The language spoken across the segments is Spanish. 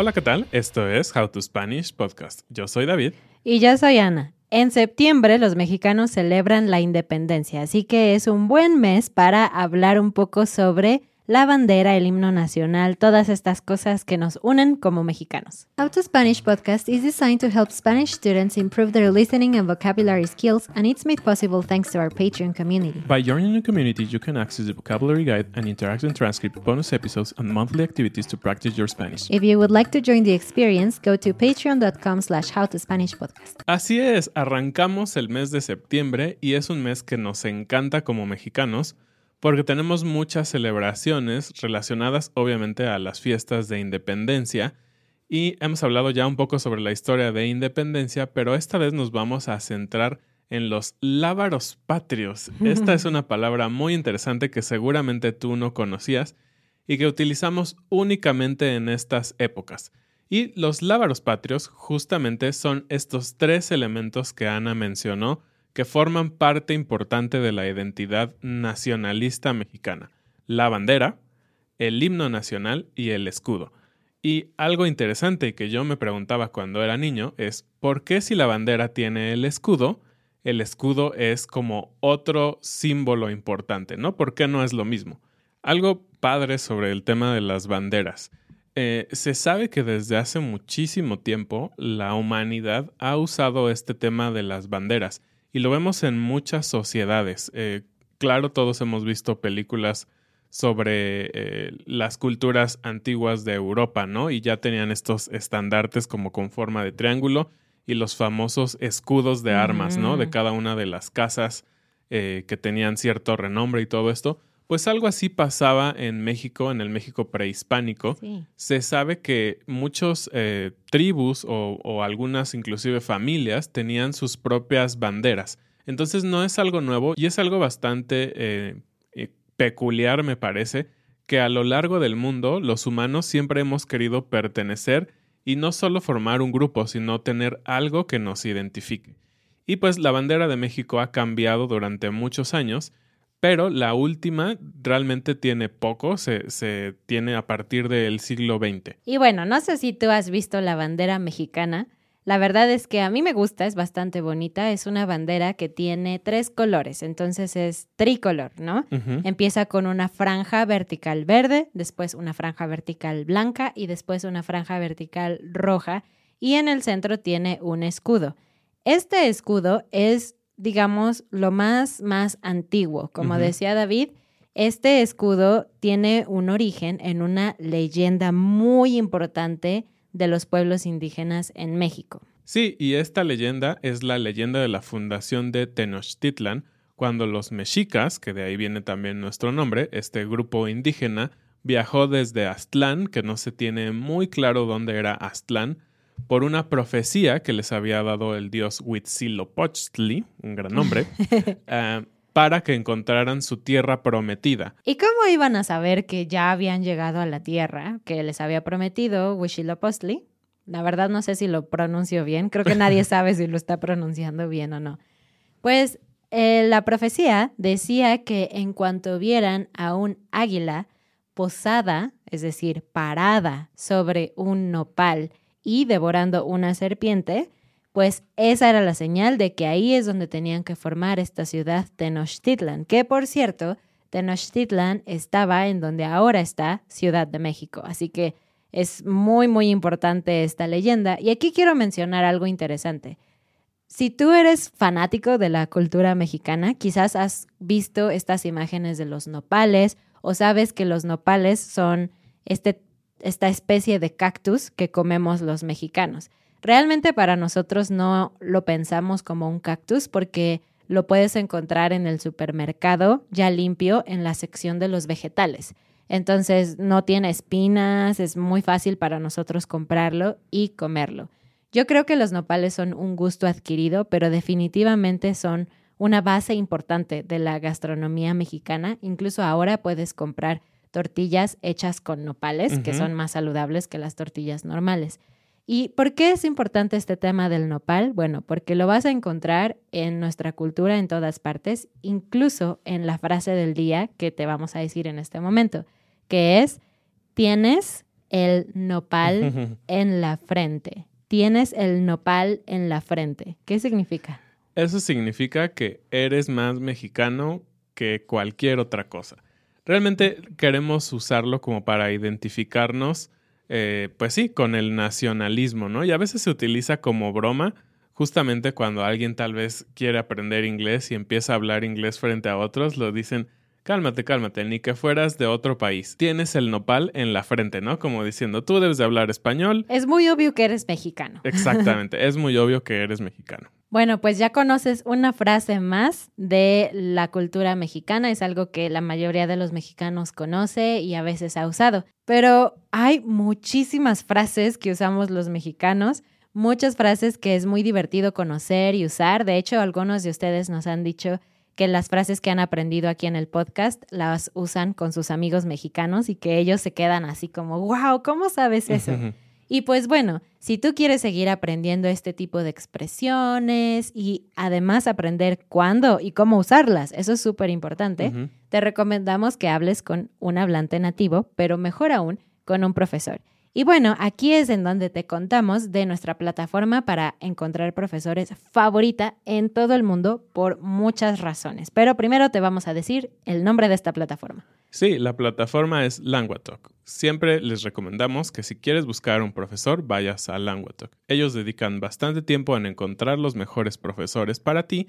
Hola, ¿qué tal? Esto es How to Spanish Podcast. Yo soy David. Y yo soy Ana. En septiembre los mexicanos celebran la independencia, así que es un buen mes para hablar un poco sobre la bandera, el himno nacional, todas estas cosas que nos unen como mexicanos. How to Spanish podcast is designed to help Spanish students improve their listening and vocabulary skills, and it's made possible thanks to our Patreon community. By joining the community, you can access the vocabulary guide and interactive transcript, bonus episodes, and monthly activities to practice your Spanish. If you would like to join the experience, go to patreon.com slash howtospanishpodcast. Así es, arrancamos el mes de septiembre y es un mes que nos encanta como mexicanos porque tenemos muchas celebraciones relacionadas obviamente a las fiestas de independencia y hemos hablado ya un poco sobre la historia de independencia, pero esta vez nos vamos a centrar en los lábaros patrios. Esta es una palabra muy interesante que seguramente tú no conocías y que utilizamos únicamente en estas épocas. Y los lábaros patrios justamente son estos tres elementos que Ana mencionó que forman parte importante de la identidad nacionalista mexicana. La bandera, el himno nacional y el escudo. Y algo interesante que yo me preguntaba cuando era niño es ¿por qué si la bandera tiene el escudo, el escudo es como otro símbolo importante, ¿no? ¿Por qué no es lo mismo? Algo padre sobre el tema de las banderas. Eh, se sabe que desde hace muchísimo tiempo la humanidad ha usado este tema de las banderas y lo vemos en muchas sociedades. Eh, claro, todos hemos visto películas sobre eh, las culturas antiguas de Europa, ¿no? Y ya tenían estos estandartes como con forma de triángulo y los famosos escudos de armas, ¿no? De cada una de las casas eh, que tenían cierto renombre y todo esto. Pues algo así pasaba en México, en el México prehispánico. Se sabe que muchos eh, tribus o, o, algunas inclusive familias tenían sus propias banderas. Entonces no es algo nuevo y es algo bastante eh, eh, peculiar, me parece, que a lo largo del mundo los humanos siempre hemos querido pertenecer y no solo formar un grupo, sino tener algo que nos identifique. Y pues la bandera de México ha cambiado durante muchos años pero la última realmente tiene poco, se, se, tiene a partir del siglo XX. Y bueno, no sé si tú has visto la bandera mexicana. La verdad es que a mí me gusta, es bastante bonita. Es una bandera que tiene tres colores, entonces es tricolor, ¿no? Uh -huh. Empieza con una franja vertical verde, después una franja vertical blanca y después una franja vertical roja. Y en el centro tiene un escudo. Este escudo es digamos, lo más, más antiguo. Como uh -huh. decía David, este escudo tiene un origen en una leyenda muy importante de los pueblos indígenas en México. Sí, y esta leyenda es la leyenda de la fundación de Tenochtitlan, cuando los mexicas, que de ahí viene también nuestro nombre, este grupo indígena, viajó desde Aztlán, que no se tiene muy claro dónde era Aztlán, por una profecía que les había dado el dios Huitzilopochtli, un gran nombre, uh, para que encontraran su tierra prometida. ¿Y cómo iban a saber que ya habían llegado a la tierra que les había prometido Huitzilopochtli? La verdad no sé si lo pronuncio bien, creo que nadie sabe si lo está pronunciando bien o no. Pues eh, la profecía decía que en cuanto vieran a un águila posada, es decir, parada sobre un nopal y devorando una serpiente, pues esa era la señal de que ahí es donde tenían que formar esta ciudad Tenochtitlan, que por cierto, Tenochtitlan estaba en donde ahora está Ciudad de México. Así que es muy, muy importante esta leyenda. Y aquí quiero mencionar algo interesante. Si tú eres fanático de la cultura mexicana, quizás has visto estas imágenes de los nopales o sabes que los nopales son este, esta especie de cactus que comemos los mexicanos. Realmente para nosotros no lo pensamos como un cactus porque lo puedes encontrar en el supermercado ya limpio en la sección de los vegetales. Entonces no tiene espinas, es muy fácil para nosotros comprarlo y comerlo. Yo creo que los nopales son un gusto adquirido, pero definitivamente son una base importante de la gastronomía mexicana. Incluso ahora puedes comprar tortillas hechas con nopales, que son más saludables que las tortillas normales. ¿Y por qué es importante este tema del nopal? Bueno, porque lo vas a encontrar en nuestra cultura en todas partes, incluso en la frase del día que te vamos a decir en este momento, que es, tienes el nopal en la frente. Tienes el nopal en la frente. ¿Qué significa? Eso significa que eres más mexicano que cualquier otra cosa. Realmente queremos usarlo como para identificarnos eh, pues sí, con el nacionalismo, ¿no? Y a veces se utiliza como broma, justamente cuando alguien tal vez quiere aprender inglés y empieza a hablar inglés frente a otros, lo dicen, cálmate, cálmate, ni que fueras de otro país. Tienes el nopal en la frente, ¿no? Como diciendo, tú debes de hablar español. Es muy obvio que eres mexicano. Exactamente, es muy obvio que eres mexicano. Bueno, pues ya conoces una frase más de la cultura mexicana, es algo que la mayoría de los mexicanos conoce y a veces ha usado, pero hay muchísimas frases que usamos los mexicanos, muchas frases que es muy divertido conocer y usar, de hecho algunos de ustedes nos han dicho que las frases que han aprendido aquí en el podcast las usan con sus amigos mexicanos y que ellos se quedan así como, wow, ¿cómo sabes eso? Y pues bueno, si tú quieres seguir aprendiendo este tipo de expresiones y además aprender cuándo y cómo usarlas, eso es súper importante, te recomendamos que hables con un hablante nativo, pero mejor aún, con un profesor. Y bueno, aquí es en donde te contamos de nuestra plataforma para encontrar profesores favorita en todo el mundo por muchas razones. Pero primero te vamos a decir el nombre de esta plataforma. Sí, la plataforma es Languatalk. Siempre les recomendamos que si quieres buscar un profesor, vayas a Languatalk. Ellos dedican bastante tiempo en encontrar los mejores profesores para ti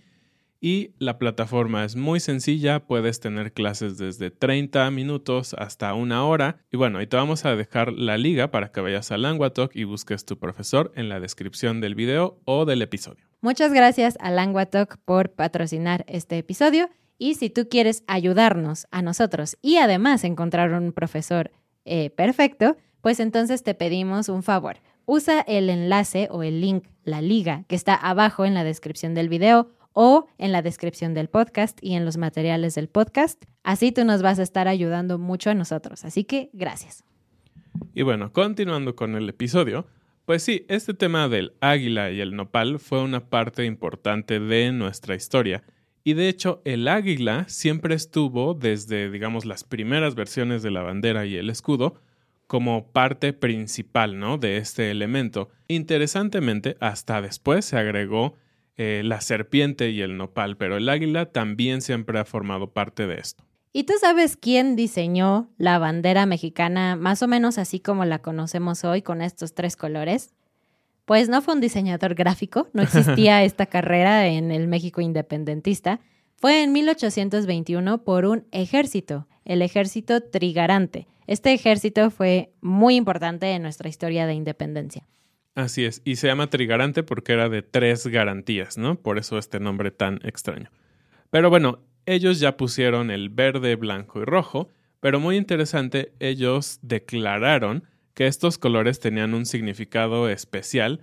y la plataforma es muy sencilla, puedes tener clases desde 30 minutos hasta una hora. Y bueno, y te vamos a dejar la liga para que vayas a Languatalk y busques tu profesor en la descripción del video o del episodio. Muchas gracias a Languatalk por patrocinar este episodio. Y si tú quieres ayudarnos a nosotros y además encontrar un profesor eh, perfecto, pues entonces te pedimos un favor. Usa el enlace o el link, la liga, que está abajo en la descripción del video o en la descripción del podcast y en los materiales del podcast. Así tú nos vas a estar ayudando mucho a nosotros. Así que gracias. Y bueno, continuando con el episodio, pues sí, este tema del águila y el nopal fue una parte importante de nuestra historia y de hecho, el águila siempre estuvo desde, digamos, las primeras versiones de la bandera y el escudo como parte principal, ¿no? De este elemento. Interesantemente, hasta después se agregó eh, la serpiente y el nopal, pero el águila también siempre ha formado parte de esto. ¿Y tú sabes quién diseñó la bandera mexicana más o menos así como la conocemos hoy con estos tres colores? Pues no fue un diseñador gráfico, no existía esta carrera en el México independentista. Fue en 1821 por un ejército, el ejército trigarante. Este ejército fue muy importante en nuestra historia de independencia. Así es, y se llama trigarante porque era de tres garantías, ¿no? Por eso este nombre tan extraño. Pero bueno, ellos ya pusieron el verde, blanco y rojo, pero muy interesante, ellos declararon que estos colores tenían un significado especial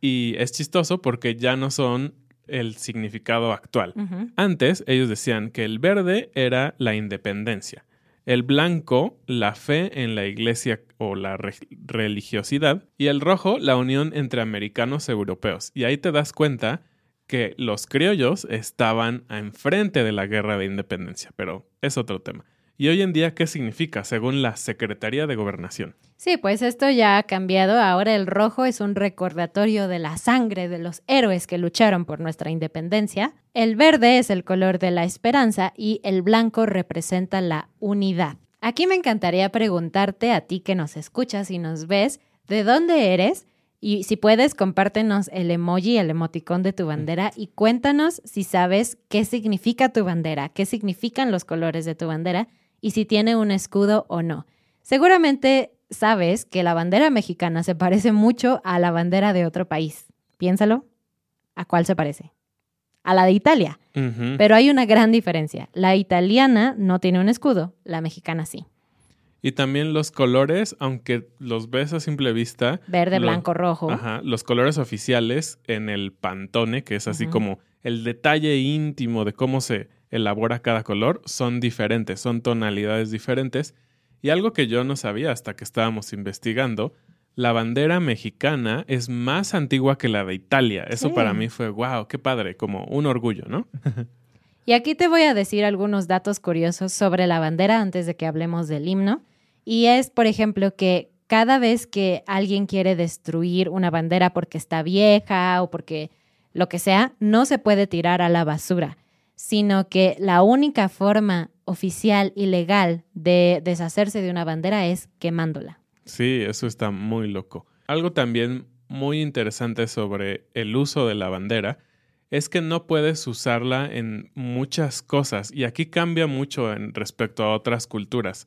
y es chistoso porque ya no son el significado actual. Antes ellos decían que el verde era la independencia, el blanco la fe en la iglesia o la religiosidad y el rojo la unión entre americanos y europeos. Y ahí te das cuenta que los criollos estaban enfrente de la guerra de independencia, pero es otro tema. ¿Y hoy en día qué significa según la Secretaría de Gobernación? Sí, pues esto ya ha cambiado. Ahora el rojo es un recordatorio de la sangre de los héroes que lucharon por nuestra independencia. El verde es el color de la esperanza y el blanco representa la unidad. Aquí me encantaría preguntarte a ti que nos escuchas y nos ves, ¿de dónde eres? Y si puedes, compártenos el emoji, el emoticón de tu bandera y cuéntanos si sabes qué significa tu bandera, qué significan los colores de tu bandera y si tiene un escudo o no. Seguramente sabes que la bandera mexicana se parece mucho a la bandera de otro país. Piénsalo. ¿A cuál se parece? A la de Italia. Pero hay una gran diferencia. La italiana no tiene un escudo, la mexicana sí. Y también los colores, aunque los ves a simple vista. Verde, blanco, rojo. Ajá. Los colores oficiales en el pantone, que es así como el detalle íntimo de cómo se elabora cada color son diferentes, son tonalidades diferentes. Y algo que yo no sabía hasta que estábamos investigando, la bandera mexicana es más antigua que la de Italia. Eso para mí fue, wow, qué padre, como un orgullo, ¿no? y aquí te voy a decir algunos datos curiosos sobre la bandera antes de que hablemos del himno. Y es, por ejemplo, que cada vez que alguien quiere destruir una bandera porque está vieja o porque lo que sea, no se puede tirar a la basura sino que la única forma oficial y legal de deshacerse de una bandera es quemándola. Sí, eso está muy loco. Algo también muy interesante sobre el uso de la bandera es que no puedes usarla en muchas cosas y aquí cambia mucho en respecto a otras culturas.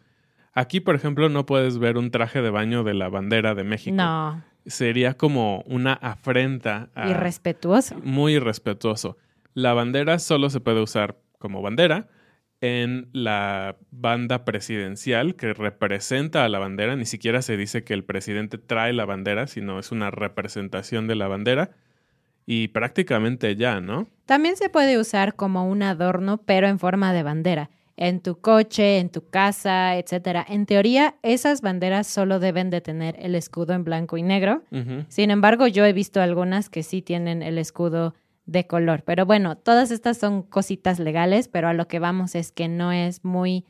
Aquí, por ejemplo, no puedes ver un traje de baño de la bandera de México. No. Sería como una afrenta. Irrespetuoso. Muy irrespetuoso. La bandera solo se puede usar como bandera en la banda presidencial que representa a la bandera. Ni siquiera se dice que el presidente trae la bandera, sino es una representación de la bandera. Y prácticamente ya, ¿no? También se puede usar como un adorno, pero en forma de bandera. En tu coche, en tu casa, etc. En teoría, esas banderas solo deben de tener el escudo en blanco y negro. Sin embargo, yo he visto algunas que sí tienen el escudo de color. Pero bueno, todas estas son cositas legales, pero a lo que vamos es que no es muy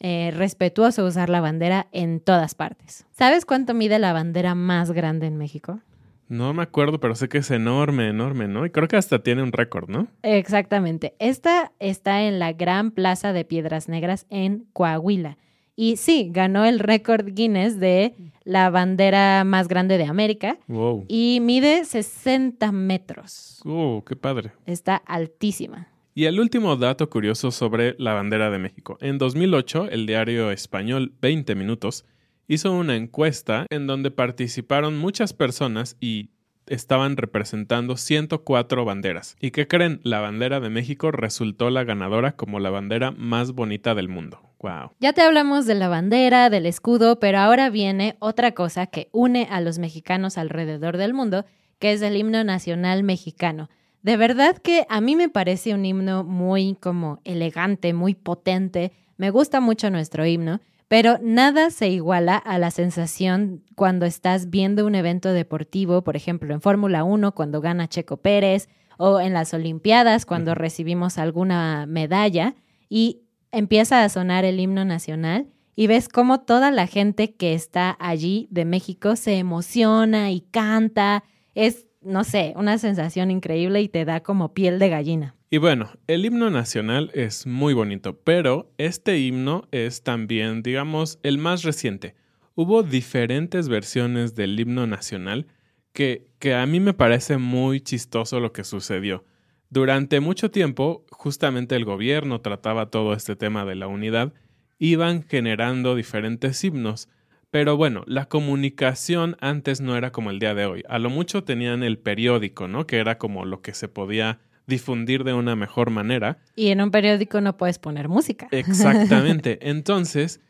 eh, respetuoso usar la bandera en todas partes. ¿Sabes cuánto mide la bandera más grande en México? No me acuerdo, pero sé que es enorme, enorme, ¿no? Y creo que hasta tiene un récord, ¿no? Exactamente. Esta está en la Gran Plaza de Piedras Negras en Coahuila. Y sí, ganó el récord Guinness de la bandera más grande de América. Wow. Y mide 60 metros. ¡Oh, qué padre! Está altísima. Y el último dato curioso sobre la bandera de México. En 2008, el diario español 20 Minutos hizo una encuesta en donde participaron muchas personas y estaban representando 104 banderas. ¿Y qué creen? La bandera de México resultó la ganadora como la bandera más bonita del mundo. Wow. Ya te hablamos de la bandera, del escudo, pero ahora viene otra cosa que une a los mexicanos alrededor del mundo, que es el himno nacional mexicano. De verdad que a mí me parece un himno muy como elegante, muy potente. Me gusta mucho nuestro himno, pero nada se iguala a la sensación cuando estás viendo un evento deportivo, por ejemplo, en Fórmula 1, cuando gana Checo Pérez, o en las Olimpiadas, cuando recibimos alguna medalla, y empieza a sonar el himno nacional y ves cómo toda la gente que está allí de México se emociona y canta. Es, no sé, una sensación increíble y te da como piel de gallina. Y bueno, el himno nacional es muy bonito, pero este himno es también, digamos, el más reciente. Hubo diferentes versiones del himno nacional que, que a mí me parece muy chistoso lo que sucedió. Durante mucho tiempo, justamente el gobierno trataba todo este tema de la unidad, iban generando diferentes himnos, Pero bueno, la comunicación antes no era como el día de hoy. A lo mucho tenían el periódico, ¿no? Que era como lo que se podía difundir de una mejor manera. Y en un periódico no puedes poner música. Exactamente. Entonces,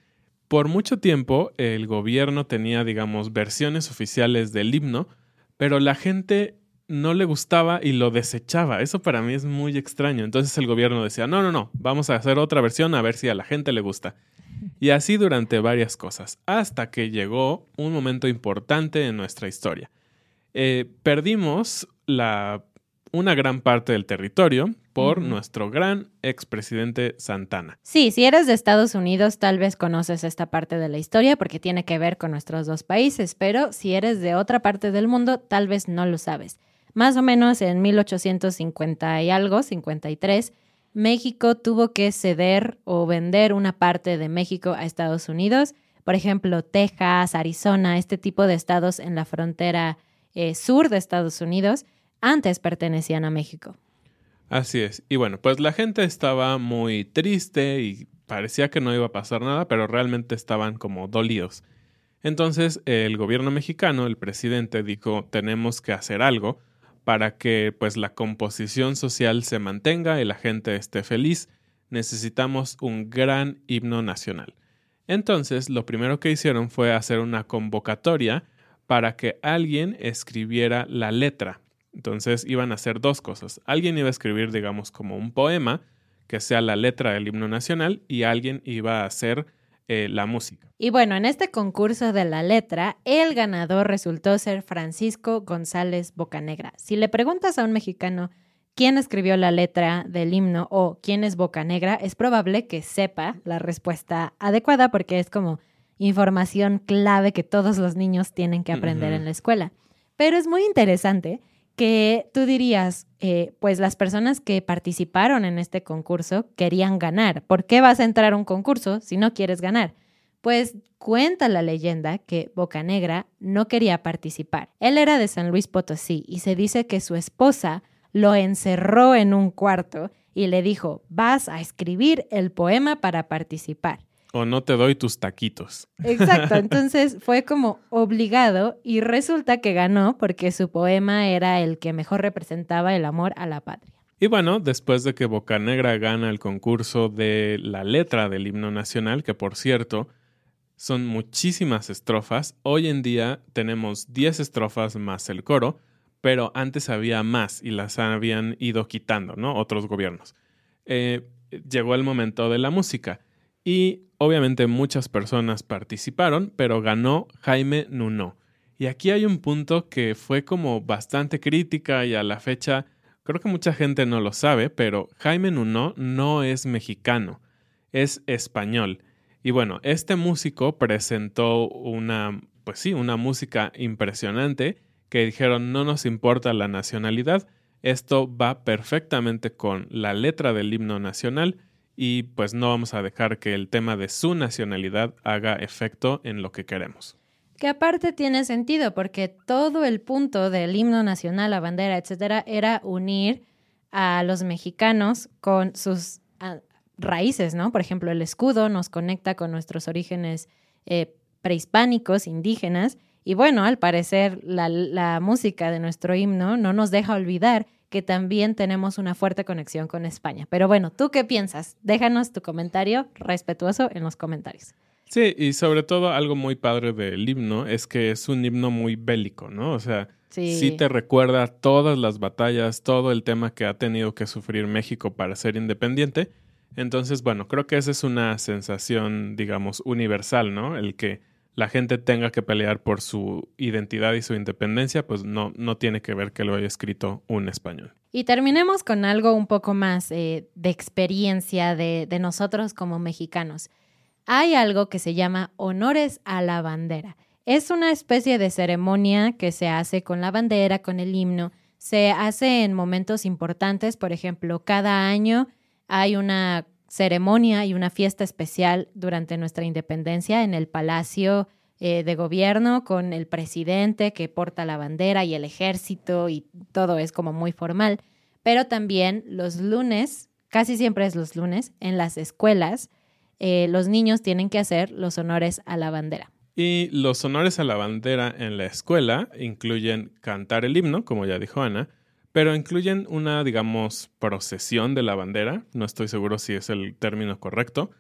por mucho tiempo el gobierno tenía, digamos, versiones oficiales del himno, pero la gente no le gustaba y lo desechaba. Eso para mí es muy extraño. Entonces el gobierno decía, no, no, no, vamos a hacer otra versión a ver si a la gente le gusta. Y así durante varias cosas, hasta que llegó un momento importante en nuestra historia. Eh, perdimos la, una gran parte del territorio por nuestro gran expresidente Santana. Sí, si eres de Estados Unidos, tal vez conoces esta parte de la historia porque tiene que ver con nuestros dos países, pero si eres de otra parte del mundo, tal vez no lo sabes. Más o menos en 1850 y algo, 53, México tuvo que ceder o vender una parte de México a Estados Unidos. Por ejemplo, Texas, Arizona, este tipo de estados en la frontera eh, sur de Estados Unidos, antes pertenecían a México. Así es. Y bueno, pues la gente estaba muy triste y parecía que no iba a pasar nada, pero realmente estaban como dolidos. Entonces el gobierno mexicano, el presidente, dijo, tenemos que hacer algo para que pues la composición social se mantenga y la gente esté feliz, necesitamos un gran himno nacional. Entonces, lo primero que hicieron fue hacer una convocatoria para que alguien escribiera la letra. Entonces iban a hacer dos cosas. Alguien iba a escribir, digamos, como un poema, que sea la letra del himno nacional, y alguien iba a hacer eh, la música. Y bueno, en este concurso de la letra, el ganador resultó ser Francisco González Bocanegra. Si le preguntas a un mexicano quién escribió la letra del himno o quién es Bocanegra, es probable que sepa la respuesta adecuada porque es como información clave que todos los niños tienen que aprender en la escuela. Pero es muy interesante que tú dirías, eh, pues las personas que participaron en este concurso querían ganar. ¿Por qué vas a entrar a un concurso si no quieres ganar? Pues cuenta la leyenda que Bocanegra no quería participar. Él era de San Luis Potosí y se dice que su esposa lo encerró en un cuarto y le dijo, vas a escribir el poema para participar. O no te doy tus taquitos. Exacto, entonces fue como obligado y resulta que ganó porque su poema era el que mejor representaba el amor a la patria. Y bueno, después de que Bocanegra gana el concurso de la letra del himno nacional, que por cierto son muchísimas estrofas, hoy en día tenemos 10 estrofas más el coro, pero antes había más y las habían ido quitando, ¿no? Otros gobiernos. Eh, llegó el momento de la música y obviamente muchas personas participaron, pero ganó Jaime Nuno. Y aquí hay un punto que fue como bastante crítica y a la fecha creo que mucha gente no lo sabe, pero Jaime Nuno no es mexicano, es español. Y bueno, este músico presentó una, pues sí, una música impresionante que dijeron no nos importa la nacionalidad, esto va perfectamente con la letra del himno nacional y pues no vamos a dejar que el tema de su nacionalidad haga efecto en lo que queremos. Que aparte tiene sentido porque todo el punto del himno nacional, la bandera, etcétera, era unir a los mexicanos con sus ah, raíces, ¿no? Por ejemplo, el escudo nos conecta con nuestros orígenes eh, prehispánicos, indígenas, y bueno, al parecer la, la música de nuestro himno no nos deja olvidar que también tenemos una fuerte conexión con España. Pero bueno, ¿tú qué piensas? Déjanos tu comentario respetuoso en los comentarios. Sí, y sobre todo algo muy padre del himno es que es un himno muy bélico, ¿no? O sea, sí. te recuerda todas las batallas, todo el tema que ha tenido que sufrir México para ser independiente. Entonces, bueno, creo que esa es una sensación, digamos, universal, ¿no? El que la gente tenga que pelear por su identidad y su independencia, pues no, no tiene que ver que lo haya escrito un español. Y terminemos con algo un poco más eh, de experiencia de, de nosotros como mexicanos. Hay algo que se llama honores a la bandera. Es una especie de ceremonia que se hace con la bandera, con el himno. Se hace en momentos importantes, por ejemplo, cada año hay una ceremonia y una fiesta especial durante nuestra independencia en el Palacio eh, de Gobierno con el presidente que porta la bandera y el ejército y todo es como muy formal. Pero también los lunes, casi siempre es los lunes, en las escuelas, eh, los niños tienen que hacer los honores a la bandera. Y los honores a la bandera en la escuela incluyen cantar el himno, como ya dijo Ana, pero incluyen una, digamos, procesión de la bandera. No estoy seguro si es el término correcto.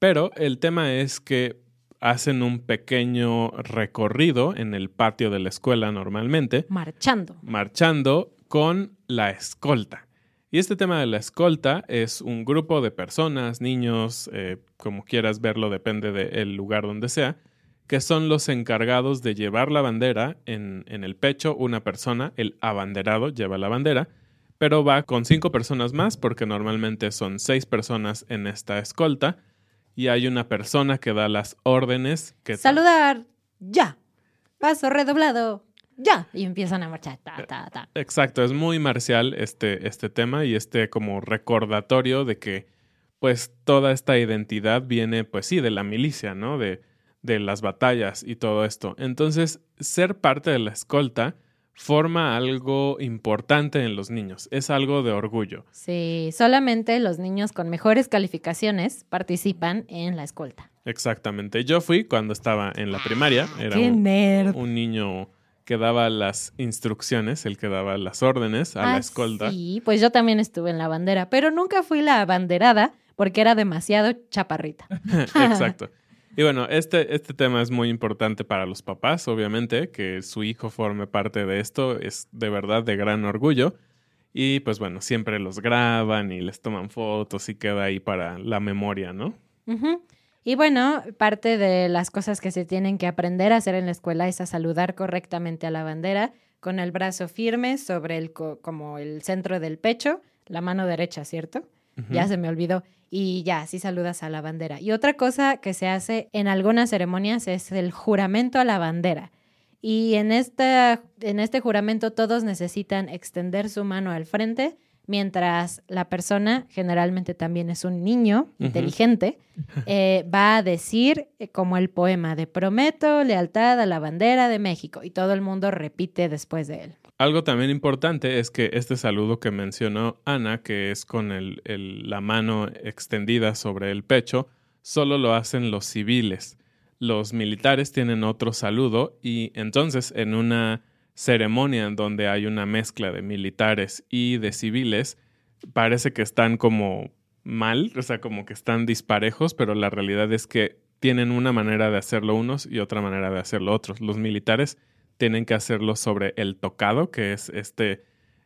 pero el tema es que hacen un pequeño recorrido en el patio de la escuela normalmente. Marchando. Marchando con la escolta. Y este tema de la escolta es un grupo de personas, niños, eh, como quieras verlo, depende del lugar donde sea, que son los encargados de llevar la bandera en, en el pecho. Una persona, el abanderado, lleva la bandera, pero va con cinco personas más, porque normalmente son seis personas en esta escolta, y hay una persona que da las órdenes. Que Saludar, ya. Paso redoblado, ya, y empiezan a marchar. Exacto, es muy marcial este, este tema y este como recordatorio de que pues toda esta identidad viene pues sí de la milicia, ¿no? De, de las batallas y todo esto. Entonces, ser parte de la escolta forma algo importante en los niños, es algo de orgullo. Sí, solamente los niños con mejores calificaciones participan en la escolta. Exactamente, yo fui cuando estaba en la primaria, era ¡Qué nerd! un niño que daba las instrucciones, el que daba las órdenes a la ah, escolta. Sí, pues yo también estuve en la bandera, pero nunca fui la abanderada porque era demasiado chaparrita. Exacto. Y bueno, este, este tema es muy importante para los papás, obviamente, que su hijo forme parte de esto es de verdad de gran orgullo. Y pues bueno, siempre los graban y les toman fotos y queda ahí para la memoria, ¿no? Y bueno, parte de las cosas que se tienen que aprender a hacer en la escuela es a saludar correctamente a la bandera con el brazo firme sobre el como el centro del pecho, la mano derecha, ¿cierto? Ya se me olvidó. Y ya, así saludas a la bandera. Y otra cosa que se hace en algunas ceremonias es el juramento a la bandera. Y en, esta, en este juramento todos necesitan extender su mano al frente mientras la persona, generalmente también es un niño inteligente, eh, va a decir eh, como el poema de prometo lealtad a la bandera de México y todo el mundo repite después de él. Algo también importante es que este saludo que mencionó Ana, que es con la mano extendida sobre el pecho, solo lo hacen los civiles. Los militares tienen otro saludo y entonces en una ceremonia en donde hay una mezcla de militares y de civiles, parece que están como mal, o sea, como que están disparejos, pero la realidad es que tienen una manera de hacerlo unos y otra manera de hacerlo otros. Los militares tienen que hacerlo sobre el tocado, que es este,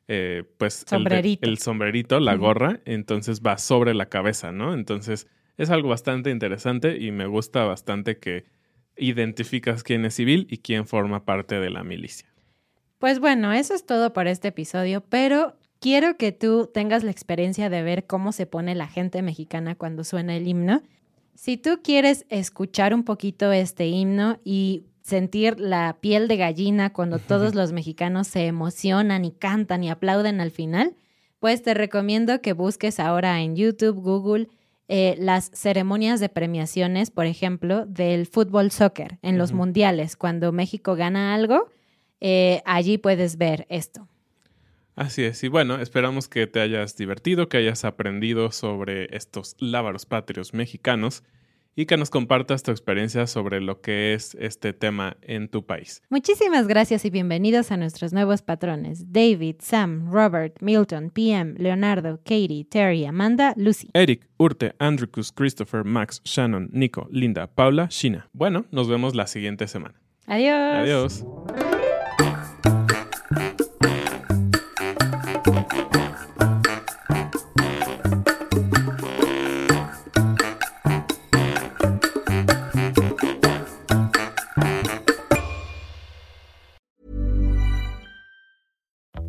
eh, pues, sombrerito. El, sombrerito, la gorra, entonces va sobre la cabeza, ¿no? Entonces es algo bastante interesante y me gusta bastante que identificas quién es civil y quién forma parte de la milicia. Pues bueno, eso es todo por este episodio, pero quiero que tú tengas la experiencia de ver cómo se pone la gente mexicana cuando suena el himno. Si tú quieres escuchar un poquito este himno y sentir la piel de gallina cuando todos los mexicanos se emocionan y cantan y aplauden al final, pues te recomiendo que busques ahora en YouTube, Google, eh, las ceremonias de premiaciones, por ejemplo, del fútbol soccer en los mundiales. Cuando México gana algo, eh, allí puedes ver esto. Así es, y bueno, esperamos que te hayas divertido, que hayas aprendido sobre estos lábaros patrios mexicanos y que nos compartas tu experiencia sobre lo que es este tema en tu país. Muchísimas gracias y bienvenidos a nuestros nuevos patrones. David, Sam, Robert, Milton, PM, Leonardo, Katie, Terry, Amanda, Lucy. Eric, Urte, Andricus, Christopher, Max, Shannon, Nico, Linda, Paula, Shina. Bueno, nos vemos la siguiente semana. Adiós. Adiós.